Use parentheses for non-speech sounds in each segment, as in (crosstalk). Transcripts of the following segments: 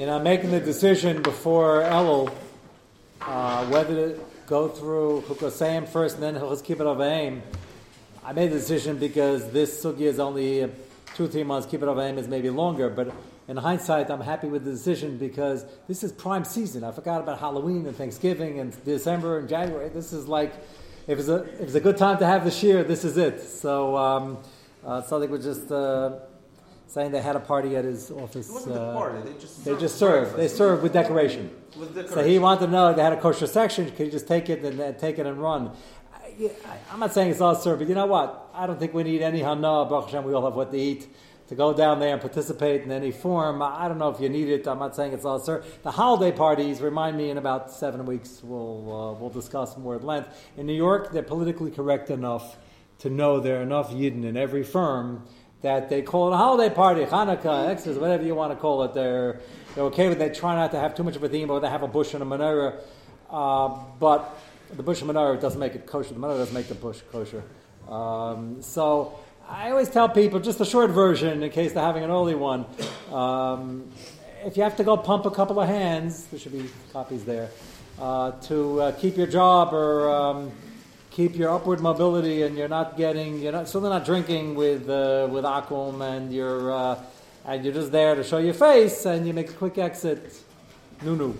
you know, making the decision before Elul uh, whether to go through Hukosayim first and then Hilchos Kibbut Aim. I made the decision because this sugi is only two, three months. Kibbut Aim is maybe longer, but in hindsight, I'm happy with the decision because this is prime season. I forgot about Halloween and Thanksgiving and December and January. This is like, if it's a, if it's a good time to have the year, this is it. So, um, uh, Sadiq was just uh, saying they had a party at his office. It wasn't a uh, party. They just They served just served. They served with decoration. With decoration. So he wanted to know if they had a kosher section. Could you just take it and then take it and run? I, I, am not saying it's all served, but you know what? I don't think we need any hana. Baruch Hashem, we all have what to eat. To go down there and participate in any form, I I don't know if you need it. I'm not saying it's all served. The holiday parties remind me in about seven weeks. We'll uh, we'll discuss more at length. In New York, they're politically correct enough to know there are enough Yidden in every firm that they call it a holiday party, Hanukkah, Exodus, whatever you want to call it. They're, they're okay with it. They try not to have too much of a theme, or they have a bush and a menorah. Uh, but the bush and menorah doesn't make it kosher. The menorah doesn't make the bush kosher. Um, so I always tell people, just a short version in case they're having an early one. Um, if you have to go pump a couple of hands, there should be copies there, uh, to uh, keep your job or um, keep your upward mobility, and you're not getting, you're not still not drinking with uh, with akum, and you're uh, and you're just there to show your face, and you make a quick exit. Nunu,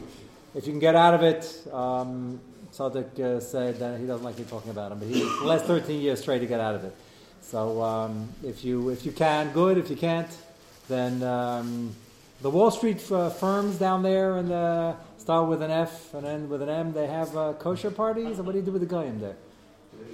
if you can get out of it. Um, Sadiq uh, said that he doesn't like me talking about him, but he the last 13 years straight to get out of it. So um, if you if you can, good. If you can't, then um, the Wall Street uh, firms down there and uh, start with an F and end with an M. They have uh, kosher parties. And what do you do with the goyim there?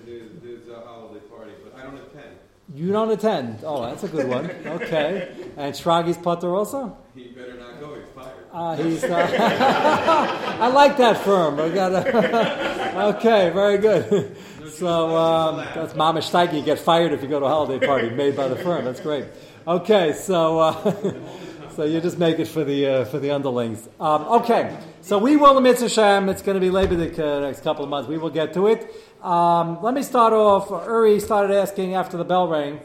There's, there's a holiday party, but I don't attend. You don't attend. Oh, that's a good one. Okay. And Shragi's putter also. He better not go. He's fired. Uh, he's. Uh, (laughs) I like that firm. I got (laughs) okay, very good. So um, that's Mama Steige. You get fired if you go to a holiday party made by the firm. That's great. Okay, so uh, (laughs) so you just make it for the uh, for the underlings. Um, okay, so we will the mitzvah Shem. It's going to be Labor Day uh, next couple of months. We will get to it. Um, let me start off. Uri started asking after the bell rang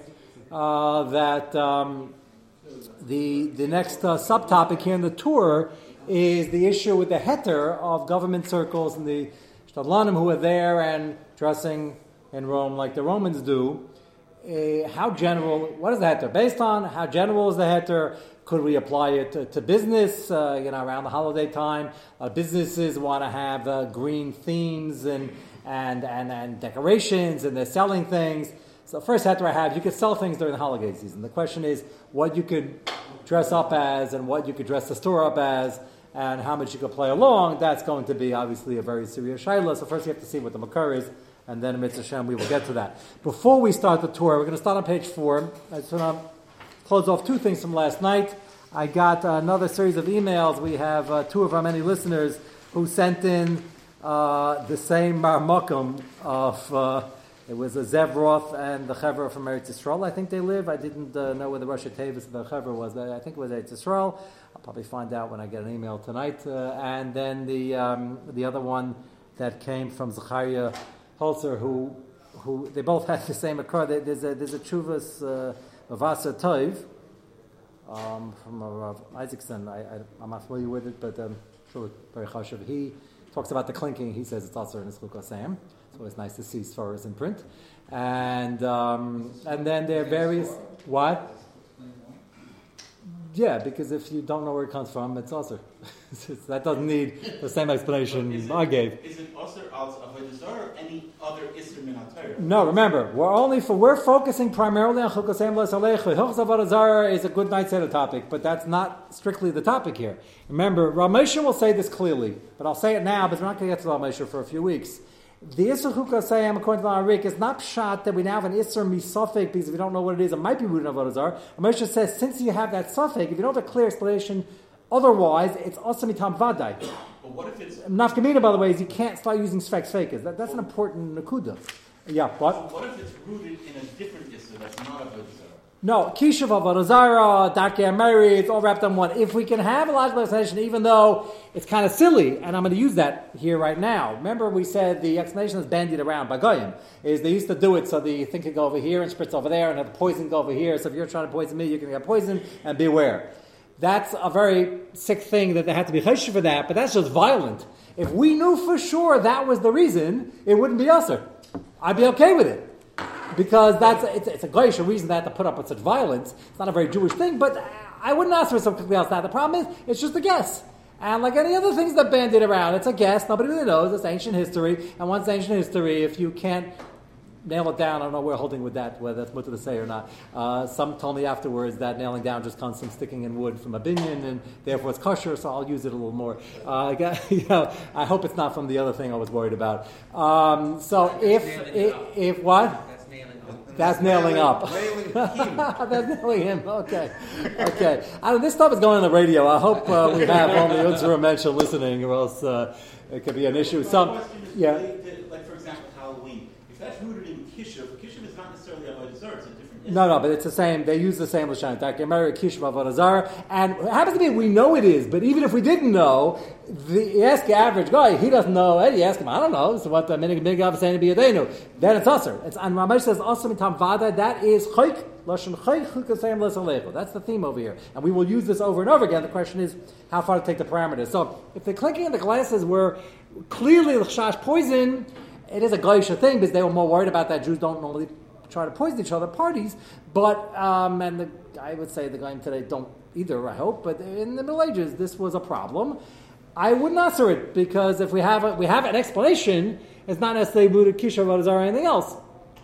uh, that. Um, the, the next uh, subtopic here in the tour is the issue with the heter of government circles and the Stadlanim who are there and dressing in Rome like the Romans do. Uh, how general, what is the heter based on? How general is the heter? Could we apply it to, to business, uh, you know, around the holiday time? Uh, businesses want to have uh, green themes and, and, and, and decorations and they're selling things. So first heter I have, you could sell things during the holiday season. The question is what you could dress up as and what you could dress the store up as and how much you could play along. That's going to be obviously a very serious shaila. So first you have to see what the makar is and then Mitzvah Shem, we will get to that. Before we start the tour, we're going to start on page four. I just want to close off two things from last night. I got another series of emails. We have uh, two of our many listeners who sent in uh, the same marmukum of uh, it was a Zevroth and the Chevra from Eretz Yisrael. I think they live. I didn't uh, know where the Russia Tavis of the Chevra was. but I think it was Eretz Yisrael. I'll probably find out when I get an email tonight. Uh, and then the um, the other one that came from Zachariah Holzer, who who they both (laughs) had the same occur. There's a there's a Chuvas uh, Vasa Toiv um, from uh, Rav Isaacson. I, I, am not familiar with it, but um, sure, very chashuv. He talks about the clinking. He says it's also in Isluk Sam. It's always nice to see Svaras in print. And um, and then there are various what? Yeah, because if you don't know where it comes from, it's also (laughs) that doesn't need the same explanation it- I gave. Is it also out of a or any other instrument on Torah? No, remember, we're only for we're focusing primarily on Chukasem Lasalechu. Zarah is a good night Seder topic, but that's not strictly the topic here. Remember, Ramesha will say this clearly, but I'll say it now, but we're not going to get to Ramesha for a few weeks. The Isser Chukasem, according to the Arik, is not shot that we now have an Isser misofik because if you don't know what it is, it might be rooted in Avodah. Ramesha says since you have that suffix, if you don't have a clear explanation, otherwise it's asamitam vadai. But what if it's Nafkamina, by the way, is you can't start using Sfex fakers. That, that's an important nakuda. Yeah, what? what if it's rooted in a different issue that's not a Avodah No, Kishav Avodah Darkei Mary, it's all wrapped in one. If we can have a logical explanation, even though it's kind of silly, and I'm going to use that here right now. Remember, we said the explanation is bandied around by Goyim, is they used to do it so the thing could go over here and spritz over there, and have the poison go over here. So if you're trying to poison me, you're going to get poisoned, and beware. That's a very sick thing that they had to be chesed for that, but that's just violent. If we knew for sure that was the reason, it wouldn't be usher. I'd be okay with it. Because that's it's, it's a goyish reason they had to put up with such violence. It's not a very Jewish thing, but I wouldn't ask for something else. Now the problem is, it's just a guess. And like any other things that bandied around, it's a guess. Nobody really knows. It's ancient history. And once ancient history, if you can't nail it down. I don't know where we're holding with that, whether that's what to say or not. Uh, some told me afterwards that nailing down just comes from sticking in wood from a binyan, and therefore it's kosher, so I'll use it a little more. Uh, (laughs) you know, I hope it's not from the other thing I was worried about. Um, so if, if, if, what? That's nailing up. That's nailing (laughs) him. Okay. Okay. I mean, this stuff is going on the radio. I hope uh, we have only Unzura mention listening, or else uh, it could be an issue. Some, yeah. Like, for example, Halloween. If rooted in Kishuv, Kishuv is not necessarily a dessert, it's a different No, no, but it's the same. They use the same lashon. Takemari Kishma Vodazar, and it happens to be we know it is. But even if we didn't know, the, ask the average guy, he doesn't know. Eddie, you ask him, I don't know. So what the minig migav saying to be a denu? Then it's usher. It's and Ramesh says also mitam vada. That is chayk lashon chayk chukasayim lesalecho. That's the theme over here, and we will use this over and over again. The question is how far to take the parameters. So if the clinking of the glasses were clearly l'chash poison it is a goyish thing because they were more worried about that Jews don't normally try to poison each other parties. But um, and the, I would say the guy today don't either. I hope, but in the Middle Ages this was a problem. I wouldn't answer it because if we have a, we have an explanation, it's not necessarily Buddha Kisha or anything else.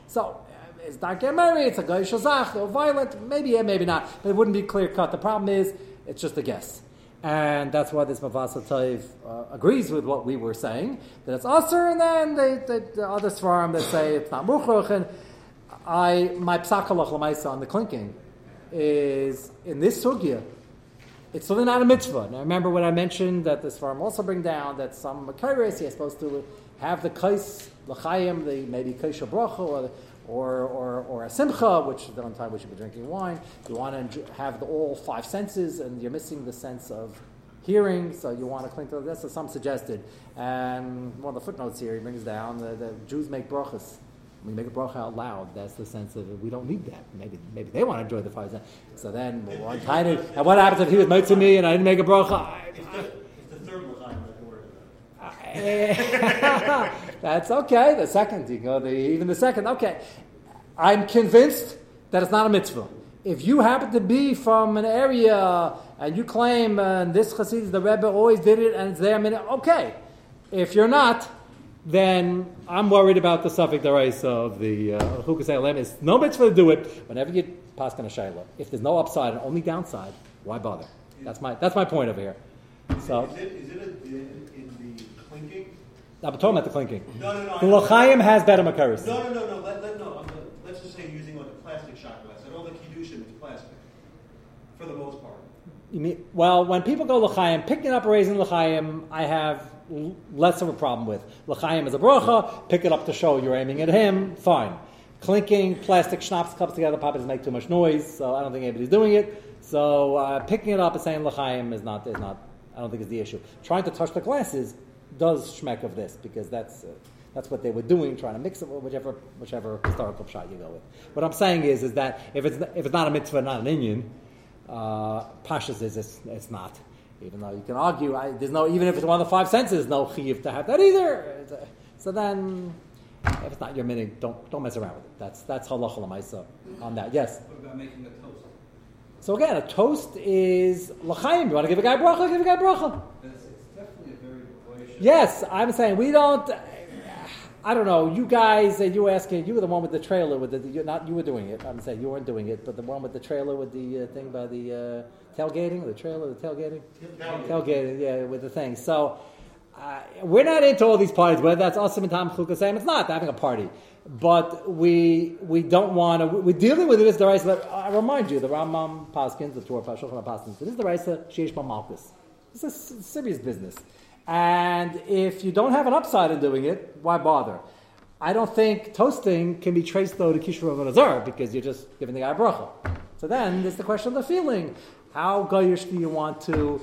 So it's not getting married, it's a goyish zach, or violent, maybe yeah, maybe not, but it wouldn't be clear cut. The problem is it's just a guess. And that's why this Mavasa Taiv uh, agrees with what we were saying, that it's Aser, and then they, they, the other Svarim that say it's not Muchruch. And I, my Psakalach Lamaisa on the clinking is in this Sugya, it's certainly not a mitzvah. Now remember when I mentioned that the Svarim also bring down that some Makairis, you're supposed to have the Kais, L'chaim, the maybe Kaisha Bracha, or the, or, or, or a simcha, which is the only time we should be drinking wine. You want to have the, all five senses, and you're missing the sense of hearing, so you want to cling to this. So some suggested. And one of the footnotes here, he brings down the, the Jews make brachas. We make a bracha out loud. That's the sense of. We don't need that. Maybe maybe they want to enjoy the five senses. So then, kind of, and what happens if he was made to me and I didn't make a bracha? It's the, it's the third l'chaim that we're That's okay. The second, you go, the, even the second, okay. I'm convinced that it's not a mitzvah. If you happen to be from an area and you claim uh, this Chassid, the Rebbe always did it and it's there, I mean, okay. If you're not, then I'm worried about the suffix deraisa of the chukas uh, It's no mitzvah to do it whenever you pass on a shayla. If there's no upside and only downside, why bother? That's my that's my point over here. So is it, is it a din in the clinking? I'm talking about the clinking. No, no, no. The L'chaim has better makaris. No, no, no, no. Let, let, no. I'm, let's just say using like a plastic shot glass. I know the kiddushin is plastic for the most part. You mean, well, when people go L'chaim, picking up a raisin L'chaim, I have l- less of a problem with. L'chaim is a bracha, pick it up to show you're aiming at him, fine. Clinking, plastic schnapps cups together, doesn't make too much noise, so I don't think anybody's doing it. So uh, picking it up and saying L'chaim is not, is not, I don't think is the issue. Trying to touch the glasses does schmeck of this, because that's, uh, that's what they were doing, trying to mix it with whichever, whichever historical shot you go with. What I'm saying is, is that if it's, if it's not a mitzvah, not an Indian, uh, Pashas is it's, it's not. Even though you can argue, I, there's no even if it's one of the five senses, no chiv to have that either. So then, if it's not your minig, don't don't mess around with it. That's that's halacha lemaisa on that. Yes. What about making a toast? So again, a toast is l'chaim. You want to give a guy bracha, give a guy bracha. It's, it's definitely a very gracious. Yes, I'm saying we don't. I don't know. You guys, and you were asking. You were the one with the trailer with the. You're not you were doing it. I'm saying you weren't doing it, but the one with the trailer with the uh, thing by the uh, tailgating, the trailer, the tailgating, tailgating. Yeah, with the thing. So uh, we're not into all these parties. Whether that's awesome and Tom Chukasayim, it's not having a party. But we we don't want to. We're dealing with it as the rice. I remind you, the Ramam Paskins, the Torah Shulchan Paskins. It is the rice Sheish Malkus. It's a serious business. And if you don't have an upside in doing it, why bother? I don't think toasting can be traced though to Kishra Azar because you're just giving the guy a bracha. So then there's the question of the feeling. How goyish do you want to,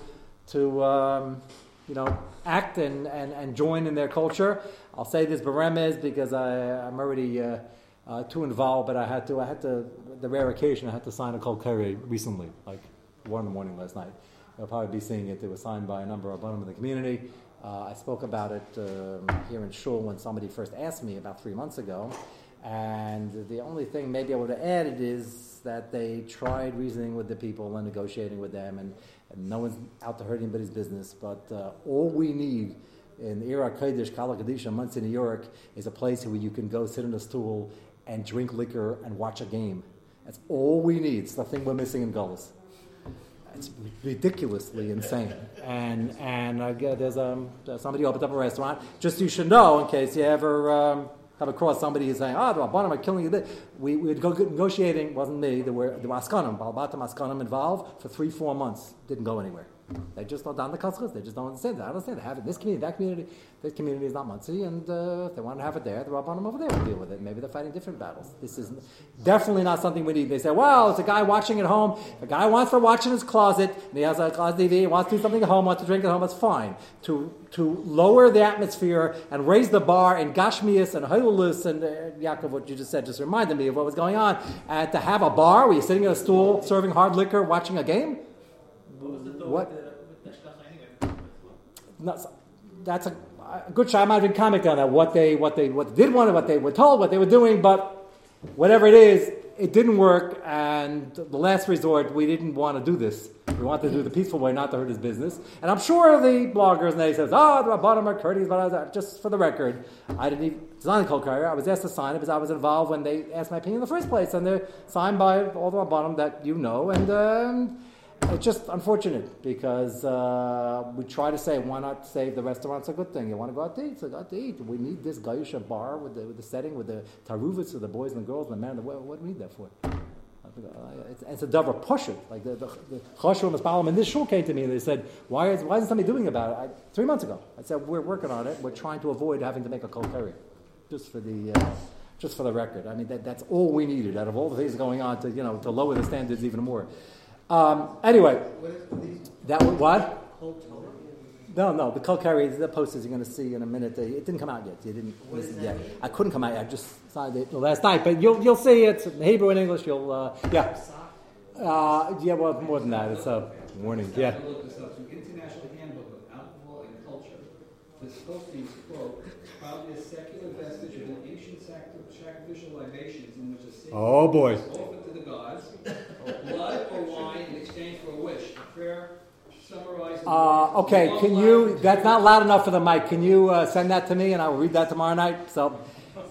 to um, you know, act and, and, and join in their culture? I'll say this beremez because I, I'm already uh, uh, too involved, but I had to, I had to, the rare occasion I had to sign a kol kere recently, like one in the morning last night. You'll probably be seeing it. It was signed by a number of them in the community. Uh, I spoke about it um, here in Shul when somebody first asked me about three months ago. And the only thing maybe I would have added is that they tried reasoning with the people and negotiating with them, and, and no one's out to hurt anybody's business. But uh, all we need in Ira Kodesh, Kala Kadisha, in New York, is a place where you can go sit on a stool and drink liquor and watch a game. That's all we need. It's the thing we're missing in Gulls. It's ridiculously insane. And and uh, there's um, somebody opened up a restaurant. Just so you should know, in case you ever um, come across somebody who's saying, "Ah, oh, the Rabbanim are killing you." We we would go negotiating. Wasn't me. There were the Maskanim, Balbata Maskanim involved for three four months. Didn't go anywhere. They just don't down the kashrus. They just don't understand that. I understand. They have it. in This community, that community, this community is not Monsey, and uh, if they want to have it there, the Rabbanim over there will deal with it. Maybe they're fighting different battles. This is definitely not something we need. They say, well, it's a guy watching at home. A guy wants to watch in his closet, and he has a closet TV, he wants to do something at home, wants to drink at home, that's fine. To, to lower the atmosphere and raise the bar in Gashmias and Hailulus and uh, Yaakov, what you just said, just reminded me of what was going on. And to have a bar where you're sitting at a stool, serving hard liquor, watching a game? What? that's a, a good shot. I might even comment on that. What they, what they, what they did want, what they were told, what they were doing, but whatever it is, it didn't work. And the last resort, we didn't want to do this. We wanted to do the peaceful way, not to hurt his business. And I'm sure the bloggers and they says, "Oh, the Rabbanim are courteous," but just for the record, I didn't even design the Kol I was asked to sign it because I was involved when they asked my opinion in the first place, and they're signed by all the bottom that you know, and. Um, it's just unfortunate because uh, we try to say, why not save the restaurant's a good thing? You want to go out to eat, so go out to eat. We need this Gaisha bar with the, with the setting, with the taruvits, with the boys and the girls, and the men. What, what do we need that for? It's, it's a davar push it. Like the, the, the Choshu and this shul came to me and they said, why, is, why isn't somebody doing about it? I, three months ago. I said, we're working on it. We're trying to avoid having to make a kol just for the. Uh, just for the record, I mean that, that's all we needed out of all the things going on to you know to lower the standards even more. Um, anyway, that what? No, no, the Kol the posters you're going to see in a minute. It didn't come out yet. You didn't listen yet. I couldn't come out. Yet. I just signed it last night, but you'll you'll see it in Hebrew and English. You'll uh, yeah, uh, yeah. Well, more than that. It's a warning. Yeah. International Handbook of Alcohol and Culture. This posting quote probably a secular vestige of an ancient sacrificial libations in which a saint oh boy. offered to the gods blood or wine in exchange for a wish. A prayer summarizes. Uh, okay, can you? That's not loud enough for the mic. Can you uh, send that to me and I will read that tomorrow night? So.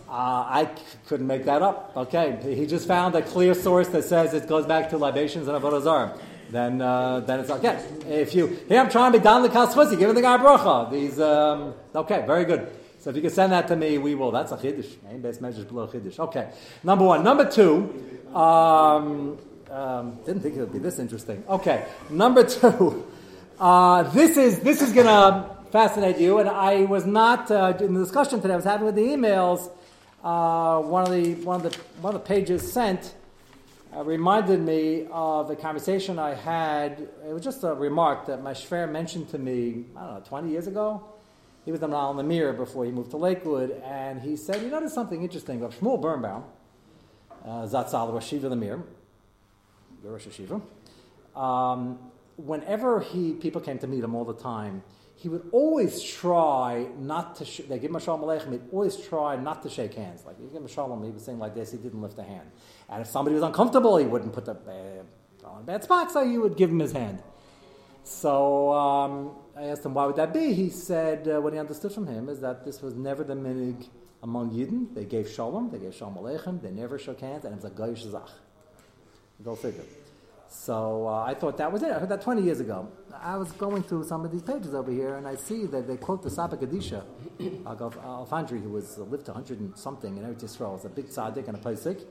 Uh, I c- couldn't make that up. Okay, he just found a clear source that says it goes back to libations and avodah zarah. Then, uh, then it's okay. If you, hey, I'm trying to be down the give the guy bracha. These, um, okay, very good. So if you can send that to me, we will. That's a chiddush. Best measures below chiddush. Okay, number one. Number two. Um, um, didn't think it would be this interesting. Okay, number two. Uh, this is this is going to fascinate you, and I was not uh, in the discussion today. I was having with the emails. Uh, one of the one of the one of the pages sent uh, reminded me of a conversation I had. It was just a remark that my shver mentioned to me. I don't know, twenty years ago. He was in the mirror before he moved to Lakewood, and he said, "You notice something interesting about Shmuel Birnbaum, uh, Zatzal Rosh the Mir." The Rosh Hashiva. Um, whenever he people came to meet him all the time, he would always try not to. Sh- they give him a shalom aleichem. He'd always try not to shake hands. Like you give him a shalom, he was saying like this. He didn't lift a hand. And if somebody was uncomfortable, he wouldn't put the uh, on a bad spot, so he would give him his hand. So um, I asked him why would that be. He said uh, what he understood from him is that this was never the minig among Yidden. They gave shalom, they gave shalom aleichem. They never shook hands, and it was a goyish zach. Go figure. So uh, I thought that was it. I heard that 20 years ago. I was going through some of these pages over here, and I see that they quote the Saba Kadisha, Alfandari, who was uh, lived to 100 and something in Eretz Yisrael. It's a big tzaddik and a pesik.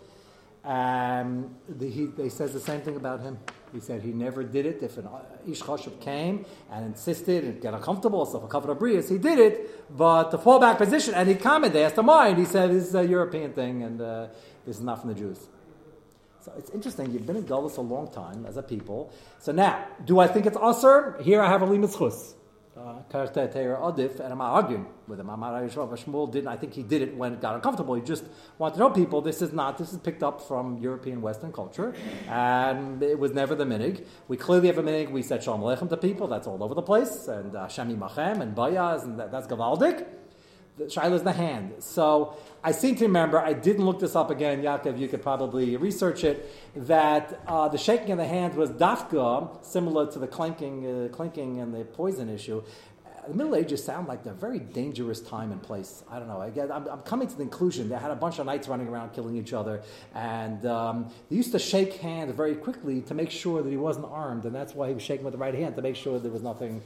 Um, the, he, they says the same thing about him. He said he never did it. If an uh, Ish Choshev came and insisted and get uncomfortable, so for cover Brias, he did it. But the fallback position, and he commented, they asked him why, and he said, this is a European thing, and uh, this is not from the Jews. So it's interesting. You've been in Gullus a long time as a people. So now, do I think it's usher? Here I have a limus chus. Adif, and I'm arguing with him. I'm not Shmuel didn't. I think he did it when it got uncomfortable. He just wanted to know people this is not, this is picked up from European Western culture, and it was never the minig. We clearly have a minig. We said Shalom Aleichem to people. That's all over the place, and uh, Shemi Machem and Bayaz, and that, that's Gavaldik. Shaila is the hand. So I seem to remember, I didn't look this up again, Yaakov, you could probably research it, that uh, the shaking of the hand was dafka, similar to the clinking, uh, clinking and the poison issue. Uh, the Middle Ages sound like a very dangerous time and place. I don't know. I guess I'm, I'm coming to the conclusion. They had a bunch of knights running around killing each other, and um, they used to shake hands very quickly to make sure that he wasn't armed, and that's why he was shaking with the right hand to make sure there was nothing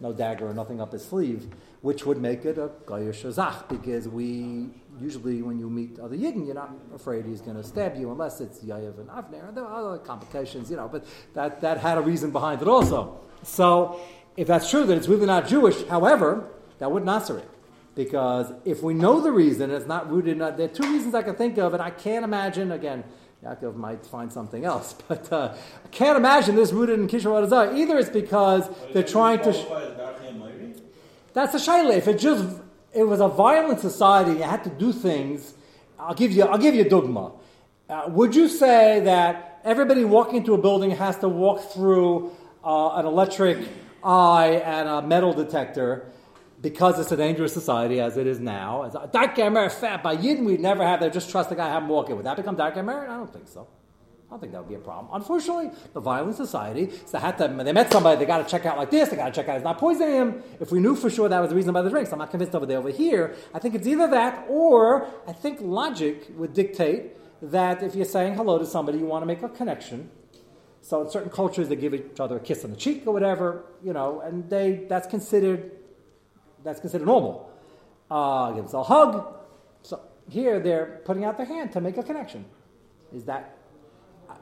no dagger or nothing up his sleeve, which would make it a Goyer Shazach, because we usually, when you meet other Yidden, you're not afraid he's going to stab you unless it's Yoav and Avner. And there are other complications, you know, but that, that had a reason behind it also. So, if that's true, that it's really not Jewish, however, that would not answer it. Because if we know the reason, it's not rooted in, there are two reasons I can think of, and I can't imagine, again, Yaakov might find something else, (laughs) but uh, I can't imagine this rooted in Azar. Either it's because they're trying to. Sh- that's a shaila. If it just it was a violent society, you had to do things. I'll give you. I'll give you a dogma. Uh, would you say that everybody walking into a building has to walk through uh, an electric eye and a metal detector? Because it's a dangerous society as it is now. It's dark fat by Yidden, we'd never have there. Just trust the guy, have him walk in. Would that become dark merit? I don't think so. I don't think that would be a problem. Unfortunately, the violent society, so they had to, they met somebody, they got to check out like this, they got to check out he's not poisoning him. If we knew for sure that was the reason by the drinks, I'm not convinced over there. Over here, I think it's either that or I think logic would dictate that if you're saying hello to somebody, you want to make a connection. So in certain cultures, they give each other a kiss on the cheek or whatever, you know, and they that's considered that's considered normal. Uh, gives a hug. So here they're putting out their hand to make a connection. Is that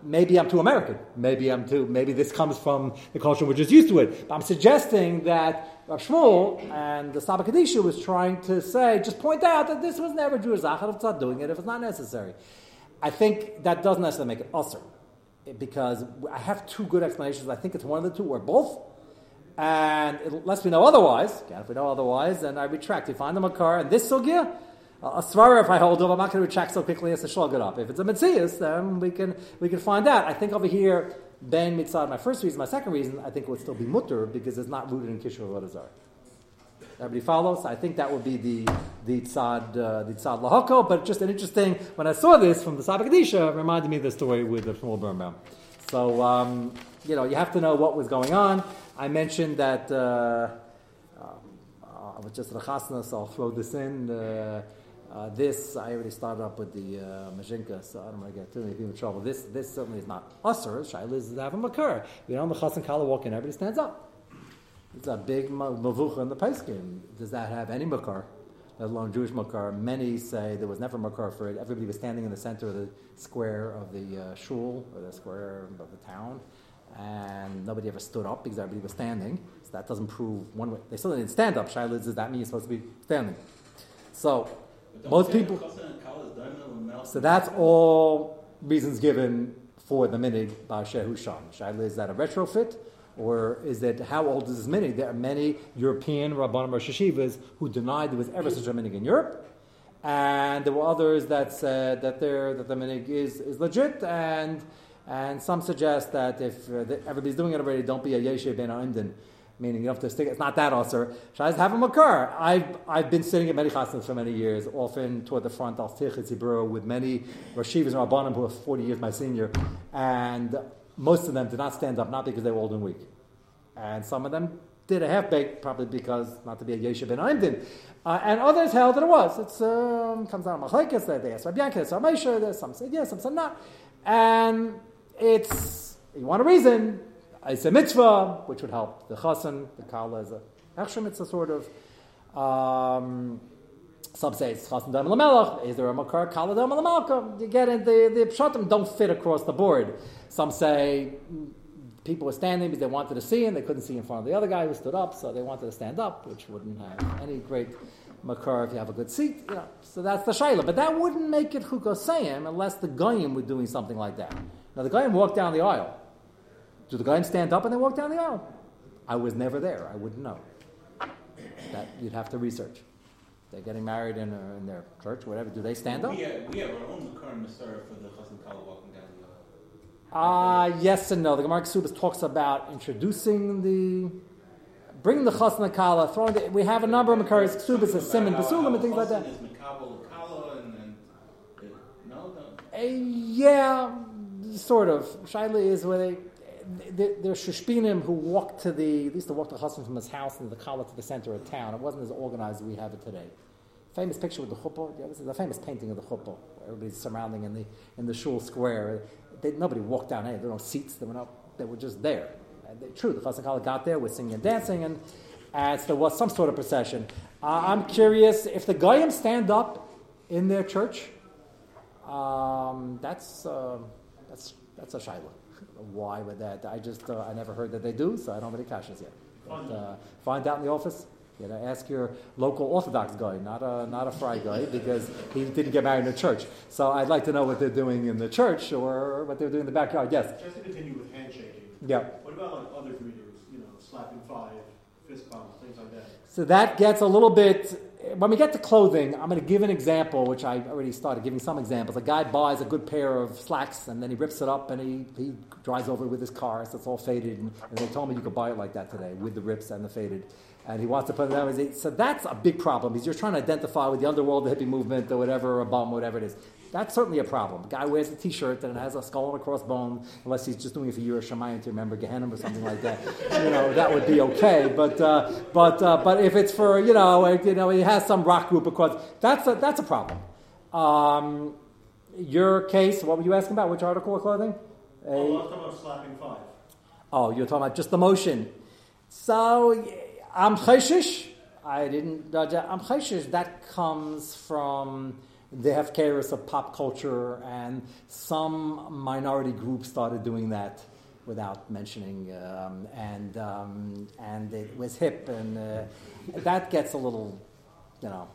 maybe I'm too American? Maybe I'm too. Maybe this comes from the culture we're just used to it. But I'm suggesting that Rav Shmuel and the Saba Kadisha was trying to say, just point out that this was never Jewish Zachar not doing it if it's not necessary. I think that doesn't necessarily make it usher because I have two good explanations. I think it's one of the two or both. And unless we know otherwise, again, if we know otherwise, then I retract. If you find the makar and this sugya, a svara if I hold of, I'm not going to retract so quickly as to shlug it up. If it's a mitzias, then we can we can find out. I think over here, ben mitzad, my first reason, my second reason, I think it would still be mutter because it's not rooted in kishur vodazar. Everybody follows? I think that would be the the tzad uh, the tzad lahako. But just an interesting when I saw this from the Saba Kadisha, reminded me of the story with the Shmuel Birnbaum. So um, you know you have to know what was going on. I mentioned that uh, uh, I was just rachasna, so I'll throw this in. Uh, uh, this I already started up with the uh, Majinka, so I don't want to get too many people in trouble. This this certainly is not usher. Shaila is to have a makar. You know, the chas and kala walk in, everybody stands up. It's a big mavucha in the Paiskim. Does that have any makar? Let alone Jewish makar. Many say there was never makar for it. Everybody was standing in the center of the square of the uh, shul or the square of the town and nobody ever stood up because everybody was standing. So that doesn't prove one way. They still didn't stand up. Shiloh does that mean you're supposed to be standing? So most people. So that's all reasons given for the minig by Shehu Sham. Shiloh is that a retrofit? Or is that how old is this minig? There are many European Rabbanim or Shishivas who denied there was ever such a minig in Europe. And there were others that said that, that the minig is, is legit and and some suggest that if uh, the, everybody's doing it already, don't be a yeshe ben Indin, meaning you have to stick. It's not that also. Shais have a makar. I've I've been sitting at many chasnas for many years, often toward the front. I'll with many Rashivas and Rabbanim who are 40 years my senior, and most of them did not stand up, not because they were old and weak, and some of them did a half baked, probably because not to be a yeshe ben Indin. Uh, and others held that it was. It um, comes down to machlekes. They asked Rabbi Yankee, there's some said yes, some said not, and it's, you want a reason, it's a mitzvah, which would help the chasen, the kala is a extra mitzvah sort of. Um, some say it's chasen dam is there a makar kala dam? You get it, the, the pshatim don't fit across the board. Some say people were standing because they wanted to see and they couldn't see in front of the other guy who stood up, so they wanted to stand up, which wouldn't have any great makar if you have a good seat. You know. So that's the shayla. But that wouldn't make it chukosayim unless the goyim were doing something like that. Now the Goyim walk down the aisle. Do the Goyim stand up and they walk down the aisle? I was never there. I wouldn't know. That you'd have to research. They're getting married in, uh, in their church, whatever. Do they stand up? We have, we have our own Makarim Masara for the Kala walking the. Uh, yes and no. The Gemara Kesubas talks about introducing the, bringing the chas and the kala, throwing the, we have a number of Makaris Kesubas, a simon, basulim, and things like that. Makabal Kala and then. it- No, no. Uh, yeah, sort of. Shaila is where they, they there's shishpinim who walked to the, they used to walk the chassan from his house into the kala to the center of town. It wasn't as organized as we have it today. Famous picture with the chuppah. Yeah, this is a famous painting of the chuppah. Everybody's surrounding in the in the shul square. They, nobody walked down there. There were no seats. There were no. They were just there. They, true, the chassan got there with singing and dancing, and as there was some sort of procession. Uh, I'm curious if the goyim stand up in their church. Um, that's uh, that's that's a shaila. (laughs) Why would that? I just uh, I never heard that they do, so I don't have any questions yet. But, uh, find out in the office. You know, ask your local Orthodox guy, not a not a fry guy, because he didn't get married in a church. So I'd like to know what they're doing in the church or what they're doing in the backyard. Yes. Just to continue with handshaking. Yeah. What about like other greetings? You know, slapping five, fist bumps, things like that. So that gets a little bit. When we get to clothing, I'm going to give an example, which I already started giving some examples. A guy buys a good pair of slacks and then he rips it up and he, he drives over with his car, so it's all faded. And, and they told me you could buy it like that today with the rips and the faded. And he wants to put it down. So that's a big problem because you're trying to identify with the underworld, the hippie movement, or whatever, a bum, whatever it is. That's certainly a problem. The guy wears a T-shirt and it has a skull and a crossbone, unless he's just doing it for you or Shemayim to remember Gehenna or something like that. (laughs) you know, that would be okay. But uh, but uh, but if it's for you know you know he has some rock group across, that's a, that's a problem. Um, your case, what were you asking about? Which article of clothing? A- Oh, I was talking about slapping five. Oh, you're talking about just the motion. So I'm chayshish. I didn't. uh, I'm chayshish. That comes from the hefkeris of pop culture, and some minority groups started doing that without mentioning, um, and um, and it was hip, and uh, that gets a little, you know,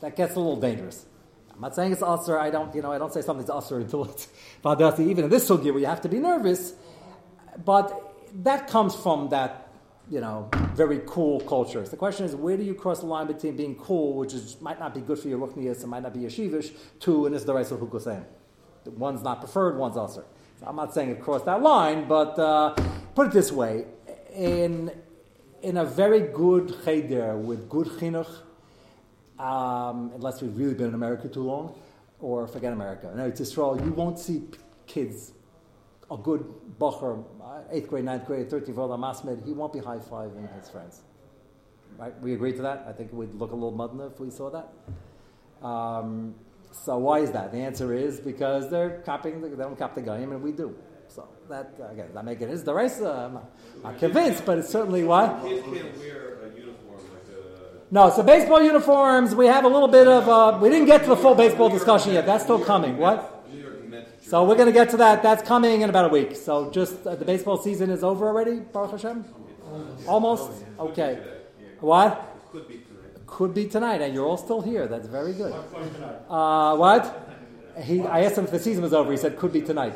that gets a little dangerous. I'm not saying it's usher. I don't, you know, I don't say something's usher until it's (laughs) vadasi. Even in this sugya, where you have to be nervous, but that comes from that, you know, very cool culture. So the question is, where do you cross the line between being cool, which is might not be good for your ruchnias and might not be yeshivish, to and is the right of hukosein. One's not preferred, one's usher. So I'm not saying it crossed that line, but uh, put it this way: in in a very good cheder with good chinuch, um, unless we've really been in America too long, or forget America. No, it's Israel. You won't see kids, a good bacher, uh, eighth grade, ninth grade, 13th grade, masmed, he won't be high fiving his friends. Right? We agree to that? I think we'd look a little mudna if we saw that. Um, so why is that? The answer is because they're copying, the, they don't copy the Goyim, and we do. So that, again, does that make it is the race? Uh, I'm not, not convinced, but it's certainly what? Kids can't wear a uniform like a. No, so baseball uniforms, we have a little bit of, uh, we didn't get to the full baseball discussion yet. That's still coming. What? New York Mets. So we're going to get to that. That's coming in about a week. So just uh, the baseball season is over already, Baruch Hashem? Almost? Okay. What? Could be tonight. Could be tonight, and you're all still here. That's very good. What's going tonight? Uh, what? He, I asked him if the season was over. He said, could be tonight.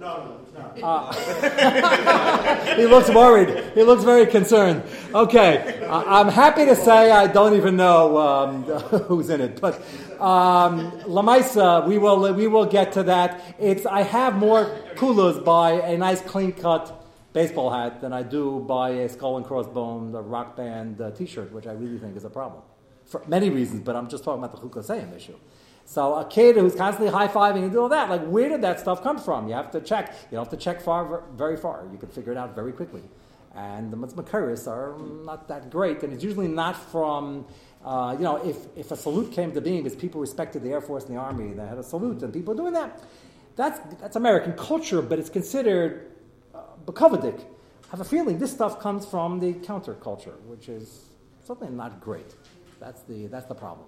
No, no, no, not. (laughs) He looks worried. He looks very concerned. Okay, I- I'm happy to say I don't even know um, (laughs) who's in it, but um, Lamaisa, we will we will get to that. It's I have more kulas by a nice clean cut baseball hat than I do by a skull and crossbone rock band uh, T-shirt, which I really think is a problem for many reasons. But I'm just talking about the chukasayim issue. So a kid who's constantly high fiving and doing all that, like where did that stuff come from? You have to check. You don't have to check far, very far. You can figure it out very quickly. And the Makaris are not that great, and it's usually not from. Uh, you know, if, if a salute came to being because people respected the Air Force and the Army, they had a salute, and people doing that. That's, that's American culture, but it's considered uh, Bukovic. I have a feeling this stuff comes from the counterculture, which is something not great. That's the, that's the problem.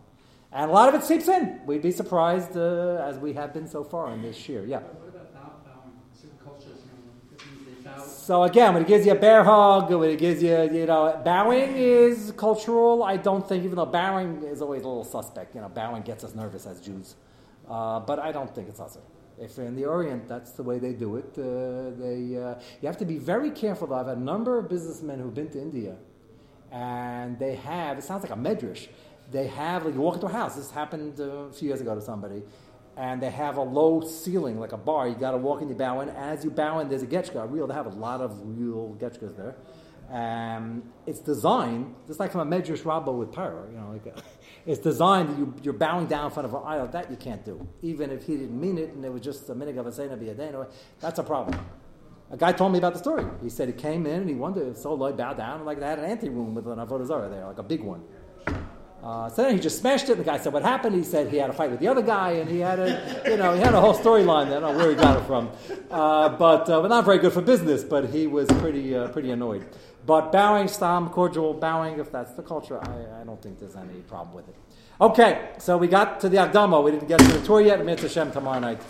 And a lot of it seeps in. We'd be surprised, uh, as we have been so far in this year. Yeah. What about bow, bowing? Certain cultures, you know, they bow. So again, when it gives you a bear hug, when it gives you, you know, bowing is cultural. I don't think, even though bowing is always a little suspect, you know, bowing gets us nervous as Jews. Uh, but I don't think it's us. If in the Orient, that's the way they do it. Uh, they, uh, you have to be very careful. Though. I've had a number of businessmen who've been to India, and they have, it sounds like a medrash. They have, like, you walk into a house, this happened uh, a few years ago to somebody, and they have a low ceiling, like a bar. You got to walk in, you bow in. As you bow in, there's a getchka, real, they have a lot of real getchkas there. Um, it's designed, just like from a Medrash Rabbah with Pyro, you know, like (laughs) it's designed you, you're bowing down in front of an idol. That you can't do. Even if he didn't mean it and it was just a minig of a saying biyadenu, that's a problem. A guy told me about the story. He said he came in and he wanted to so low bow down, like they had an ante room with an avodah there, like a big one. Uh, so then he just smashed it. And the guy said, "What happened?" He said he had a fight with the other guy, and he had a, you know, he had a whole storyline. There. I don't know where he got it from, uh, but uh, but not very good for business. But he was pretty uh, pretty annoyed. But bowing, stam, cordial bowing, if that's the culture, I, I don't think there's any problem with it. Okay, so we got to the Agdama. We didn't get to the tour yet. Mitzvah Hashem tomorrow night.